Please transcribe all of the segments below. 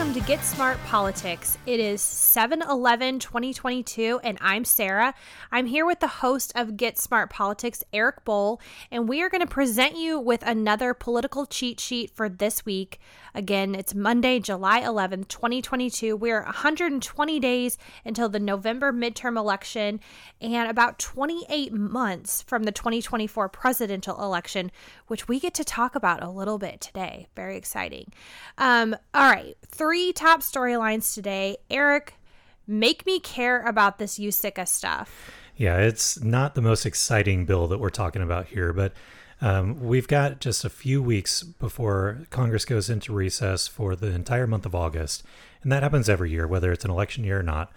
welcome Get Smart Politics. It is 7 11 2022, and I'm Sarah. I'm here with the host of Get Smart Politics, Eric Bohl, and we are going to present you with another political cheat sheet for this week. Again, it's Monday, July 11th, 2022. We're 120 days until the November midterm election and about 28 months from the 2024 presidential election, which we get to talk about a little bit today. Very exciting. Um, all right, three top storylines today. Eric, make me care about this USICA stuff. Yeah, it's not the most exciting bill that we're talking about here, but um, we've got just a few weeks before Congress goes into recess for the entire month of August, and that happens every year, whether it's an election year or not.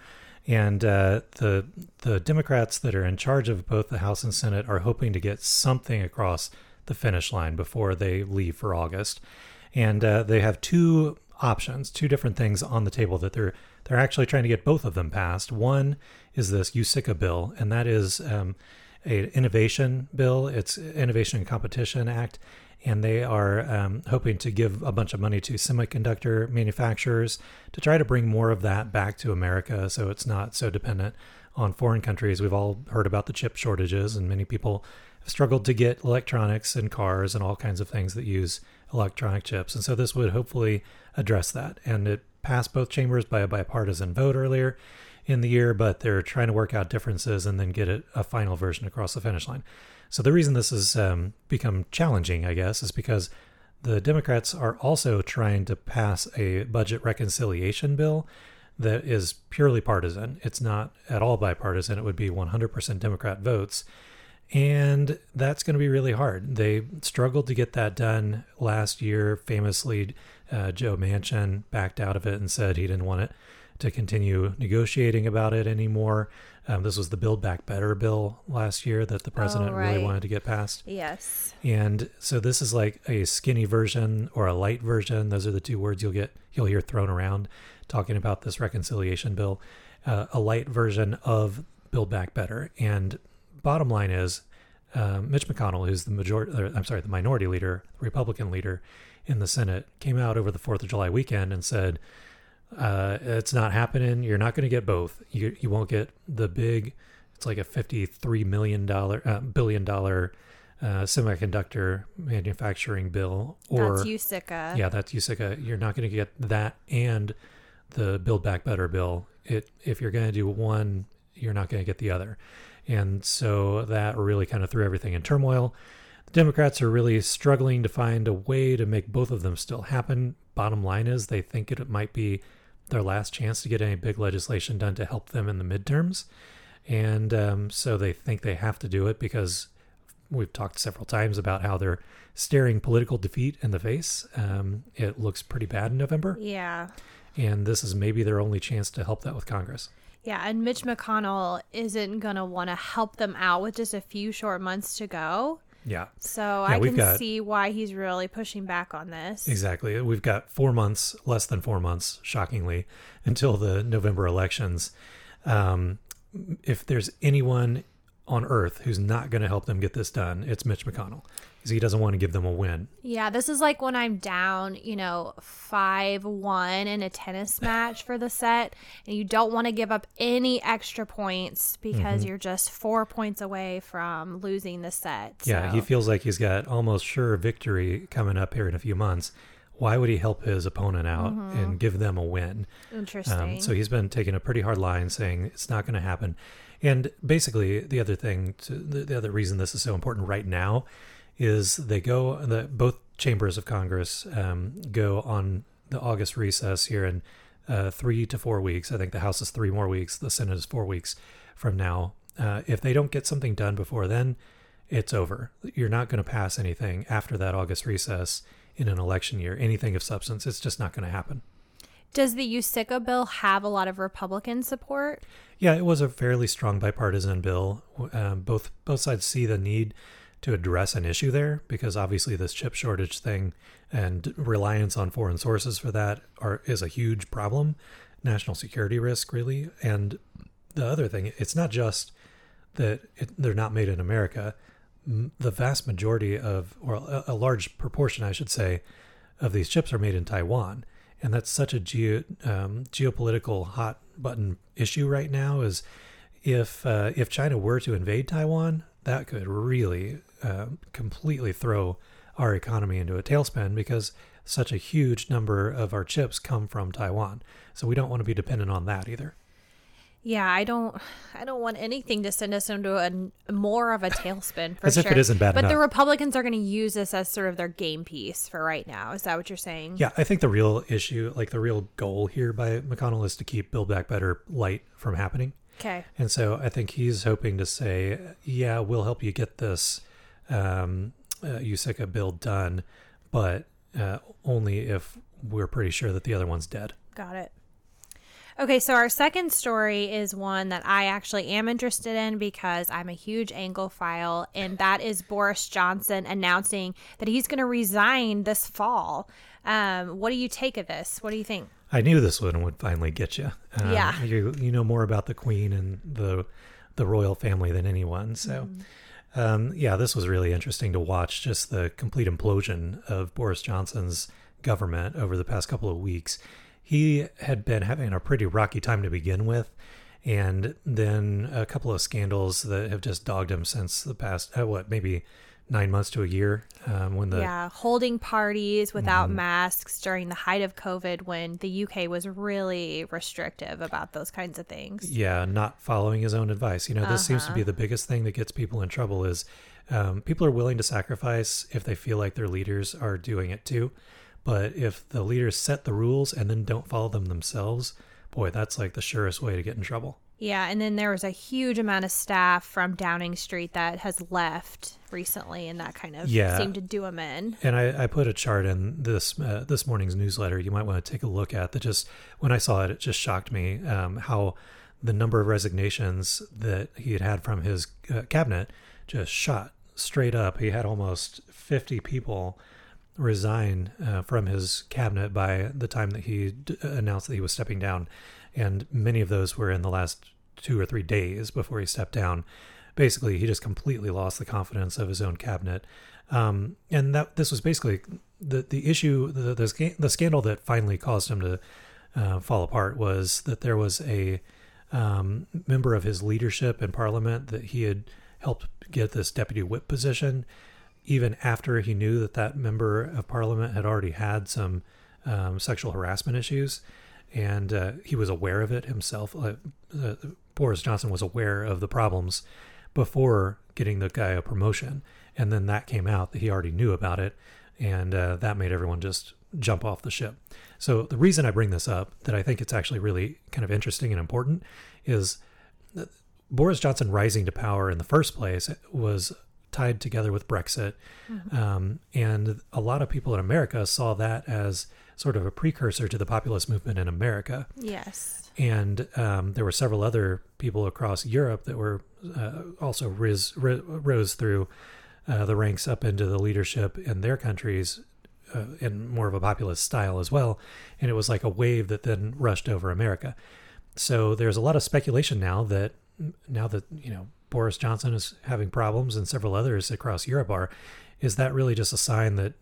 And uh, the the Democrats that are in charge of both the House and Senate are hoping to get something across the finish line before they leave for August. And uh, they have two options, two different things on the table that they're they're actually trying to get both of them passed. One is this USICA bill, and that is um, a innovation bill. It's Innovation and Competition Act, and they are um, hoping to give a bunch of money to semiconductor manufacturers to try to bring more of that back to America, so it's not so dependent on foreign countries. We've all heard about the chip shortages, and many people struggled to get electronics and cars and all kinds of things that use electronic chips. And so this would hopefully address that. And it passed both chambers by a bipartisan vote earlier in the year, but they're trying to work out differences and then get it, a final version across the finish line. So the reason this has um, become challenging, I guess, is because the Democrats are also trying to pass a budget reconciliation bill that is purely partisan. It's not at all bipartisan. It would be 100% Democrat votes. And that's going to be really hard. They struggled to get that done last year. Famously, uh, Joe Manchin backed out of it and said he didn't want it to continue negotiating about it anymore. Um, this was the Build Back Better bill last year that the president oh, right. really wanted to get passed. Yes. And so this is like a skinny version or a light version. Those are the two words you'll get you'll hear thrown around talking about this reconciliation bill. Uh, a light version of Build Back Better. And bottom line is, uh, Mitch McConnell, who's the majority, I'm sorry, the minority leader, Republican leader in the Senate, came out over the Fourth of July weekend and said uh, it's not happening. You're not going to get both. You you won't get the big. It's like a fifty-three million dollar uh, billion dollar uh, semiconductor manufacturing bill. Or that's USICA. Yeah, that's USICA. You're not going to get that and the Build Back Better bill. It if you're going to do one, you're not going to get the other, and so that really kind of threw everything in turmoil. The Democrats are really struggling to find a way to make both of them still happen. Bottom line is they think it might be their last chance to get any big legislation done to help them in the midterms. And um, so they think they have to do it because we've talked several times about how they're staring political defeat in the face. Um, it looks pretty bad in November. Yeah. And this is maybe their only chance to help that with Congress. Yeah, and Mitch McConnell isn't going to want to help them out with just a few short months to go. Yeah. So yeah, I can got, see why he's really pushing back on this. Exactly. We've got four months, less than four months, shockingly, until the November elections. Um, if there's anyone on earth who's not going to help them get this done, it's Mitch McConnell because he doesn't want to give them a win. Yeah, this is like when I'm down, you know, 5 1 in a tennis match for the set, and you don't want to give up any extra points because mm-hmm. you're just four points away from losing the set. So. Yeah, he feels like he's got almost sure victory coming up here in a few months. Why would he help his opponent out mm-hmm. and give them a win? Interesting. Um, so he's been taking a pretty hard line saying it's not going to happen. And basically, the other thing, to, the, the other reason this is so important right now is they go the both chambers of Congress um, go on the August recess here in uh, three to four weeks. I think the House is three more weeks. The Senate is four weeks from now. Uh, if they don't get something done before then, it's over. You're not going to pass anything after that August recess in an election year. Anything of substance, it's just not going to happen. Does the USICA bill have a lot of Republican support? Yeah, it was a fairly strong bipartisan bill. Um, both both sides see the need to address an issue there because obviously this chip shortage thing and reliance on foreign sources for that are is a huge problem, national security risk really. And the other thing, it's not just that it, they're not made in America. The vast majority of, or a, a large proportion, I should say, of these chips are made in Taiwan. And that's such a geo, um, geopolitical hot button issue right now. Is if uh, if China were to invade Taiwan, that could really uh, completely throw our economy into a tailspin because such a huge number of our chips come from Taiwan. So we don't want to be dependent on that either. Yeah, I don't I don't want anything to send us into a more of a tailspin for As sure. if it isn't bad but the. Republicans are going to use this as sort of their game piece for right now. Is that what you're saying? Yeah, I think the real issue, like the real goal here by McConnell is to keep Build Back Better light from happening. Okay. And so I think he's hoping to say, yeah, we'll help you get this um, uh, USICA bill done, but uh, only if we're pretty sure that the other one's dead. Got it. Okay, so our second story is one that I actually am interested in because I'm a huge Anglophile, and that is Boris Johnson announcing that he's going to resign this fall. Um, what do you take of this? What do you think? I knew this one would finally get you. Um, Yeah. you you know more about the Queen and the the royal family than anyone. So, um, yeah, this was really interesting to watch. Just the complete implosion of Boris Johnson's government over the past couple of weeks. He had been having a pretty rocky time to begin with, and then a couple of scandals that have just dogged him since the past uh, what maybe nine months to a year um, when the yeah, holding parties without masks during the height of COVID when the UK was really restrictive about those kinds of things. yeah not following his own advice you know this seems to Uh-huh. be the biggest thing that gets people in trouble is um, people are willing to sacrifice if they feel like their leaders are doing it too but if the leaders set the rules and then don't follow them themselves boy that's like the surest way to get in trouble Yeah, and then there was a huge amount of staff from Downing Street that has left recently, and that kind of Yeah. seemed to do him in. and I, I put a chart in this uh, this morning's newsletter. You might want to take a look at that. Just when I saw it, it just shocked me um, how the number of resignations that he had had from his uh, cabinet just shot straight up. He had almost fifty people resign uh, from his cabinet by the time that he d- announced that he was stepping down, and many of those were in the last two or three days before he stepped down. Basically, he just completely lost the confidence of his own cabinet, um, and that this was basically the the issue. The the, sca- the scandal that finally caused him to uh, fall apart was that there was a um, member of his leadership in Parliament that he had helped get this deputy whip position, even after he knew that that member of Parliament had already had some um, sexual harassment issues, and uh, he was aware of it himself. Uh, uh, Boris Johnson was aware of the problems before getting the guy a promotion, and then that came out that he already knew about it, and uh, that made everyone just jump off the ship. So the reason I bring this up, that I think it's actually really kind of interesting and important, is Boris Johnson rising to power in the first place was tied together with Brexit, um, and a lot of people in America saw that as sort of a precursor to the populist movement in America Yes. and um, there were several other people across Europe that were uh, also riz, ri- rose through uh, the ranks up into the leadership in their countries uh, in more of a populist style as well. And it was like a wave that then rushed over America. So there's a lot of speculation now that now that you know Boris Johnson is having problems and several others across Europe are, is that really just a sign that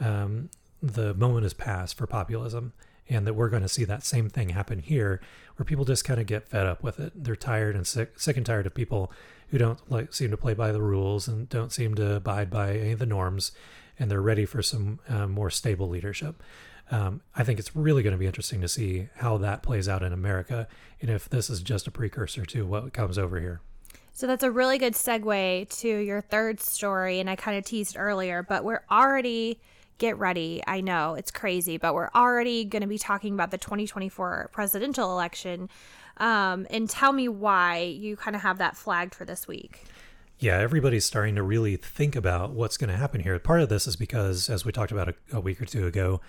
um, the moment has passed for populism and that we're going to see that same thing happen here where people just kind of get fed up with it. They're tired and sick sick and tired of people who don't like seem to play by the rules and don't seem to abide by any of the norms and they're ready for some uh, more stable leadership um, i think it's really going to be interesting to see how that plays out in america and if this is just a precursor to what comes over here So that's a really good segue to your third story. And I kind of teased earlier, but we're already, get ready. I know it's crazy, but we're already going to be talking about the 2024 presidential election. Um, and tell me why you kind of have that flagged for this week. Yeah, everybody's starting to really think about what's going to happen here. Part of this is because, as we talked about a, a week or two ago,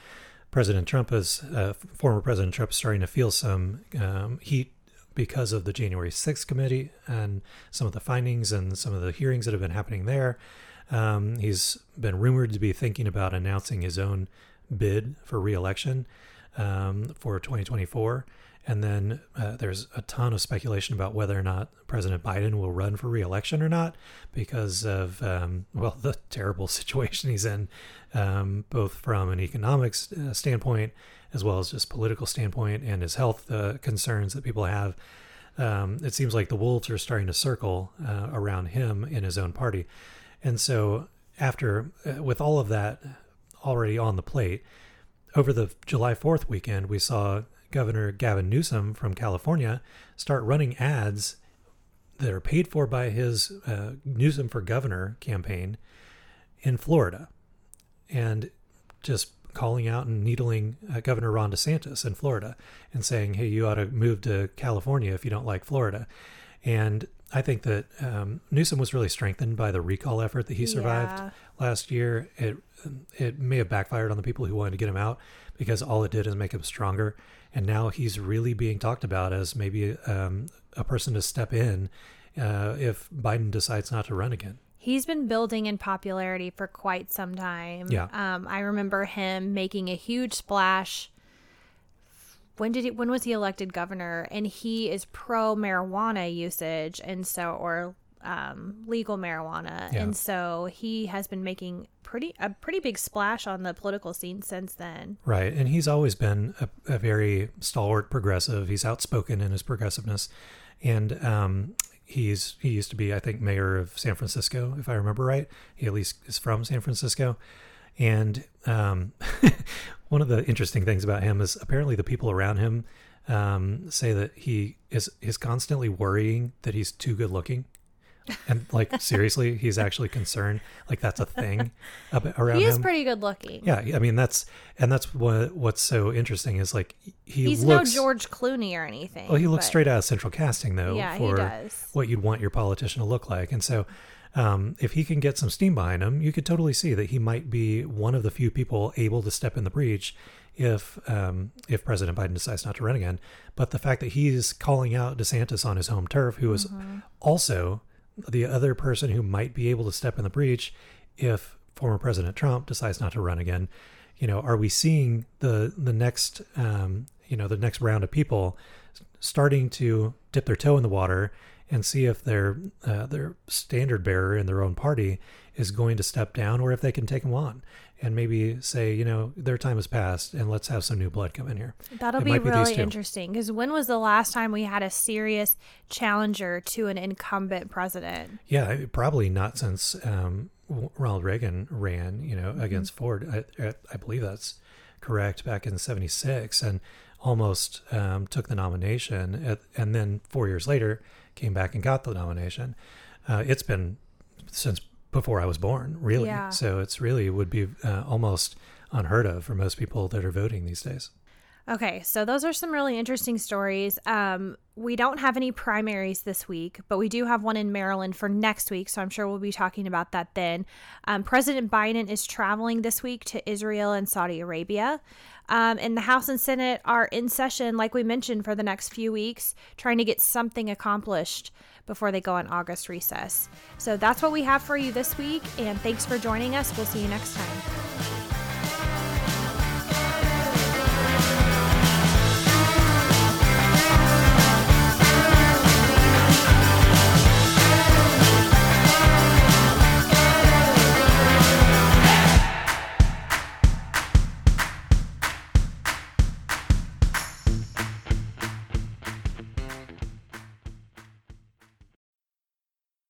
President Trump is, uh, former President Trump, starting to feel some um, heat because of the January 6th committee and some of the findings and some of the hearings that have been happening there. Um, he's been rumored to be thinking about announcing his own bid for reelection um, for 2024. And then uh, there's a ton of speculation about whether or not President Biden will run for reelection or not because of, um, well, the terrible situation he's in, um, both from an economics uh, standpoint as well as just political standpoint and his health uh, concerns that people have. Um, it seems like the wolves are starting to circle uh, around him in his own party. And so, after, uh, with all of that already on the plate, over the July 4th weekend, we saw Governor Gavin Newsom from California start running ads that are paid for by his uh, Newsom for Governor campaign in Florida and just calling out and needling uh, Governor Ron DeSantis in Florida and saying, hey, you ought to move to California if you don't like Florida. And I think that um, Newsom was really strengthened by the recall effort that he survived Yeah. last year. It it may have backfired on the people who wanted to get him out because all it did is make him stronger. And now he's really being talked about as maybe um, a person to step in uh, if Biden decides not to run again. He's been building in popularity for quite some time. Yeah. Um, I remember him making a huge splash. When did he, when was he elected governor? And he is pro marijuana usage, and so or um, legal marijuana, Yeah. and so he has been making pretty a pretty big splash on the political scene since then. Right. And he's always been a, a very stalwart progressive. He's outspoken in his progressiveness. And um, he's he used to be, I think, mayor of San Francisco, if I remember right. He at least is from San Francisco. And um, one of the interesting things about him is apparently the people around him um, say that he is is constantly worrying that he's too good looking. And like seriously, he's actually concerned. Like that's a thing ab- around him. He is him. pretty good looking. Yeah, I mean that's and that's what what's so interesting is like he He's looks. no George Clooney or anything. well, he looks but- straight out of Central Casting though Yeah, he for does. what you'd want your politician to look like, and so um, if he can get some steam behind him, you could totally see that he might be one of the few people able to step in the breach if um, if President Biden decides not to run again. But the fact that he's calling out DeSantis on his home turf, who is Mm-hmm. also the other person who might be able to step in the breach if former President Trump decides not to run again. You know, are we seeing the the next um, you know the next round of people starting to dip their toe in the water and see if their uh, their standard bearer in their own party is going to step down or if they can take them on and maybe say you know their time has passed and let's have some new blood come in here. That'll It be really interesting because when was the last time we had a serious challenger to an incumbent president? Yeah, probably not since um, Ronald Reagan ran, you know, against Ford. I, I, I believe that's correct back in '76, and almost um, took the nomination, at, and then four years later came back and got the nomination. Uh, it's been since before I was born, really. Yeah. So it's really would be uh, almost unheard of for most people that are voting these days. Okay, so those are some really interesting stories. Um, we don't have any primaries this week, but we do have one in Maryland for next week, so I'm sure we'll be talking about that then. Um, President Biden is traveling this week to Israel and Saudi Arabia. Um, and the House and Senate are in session, like we mentioned, for the next few weeks, trying to get something accomplished before they go on August recess. So that's what we have for you this week, and thanks for joining us. We'll see you next time.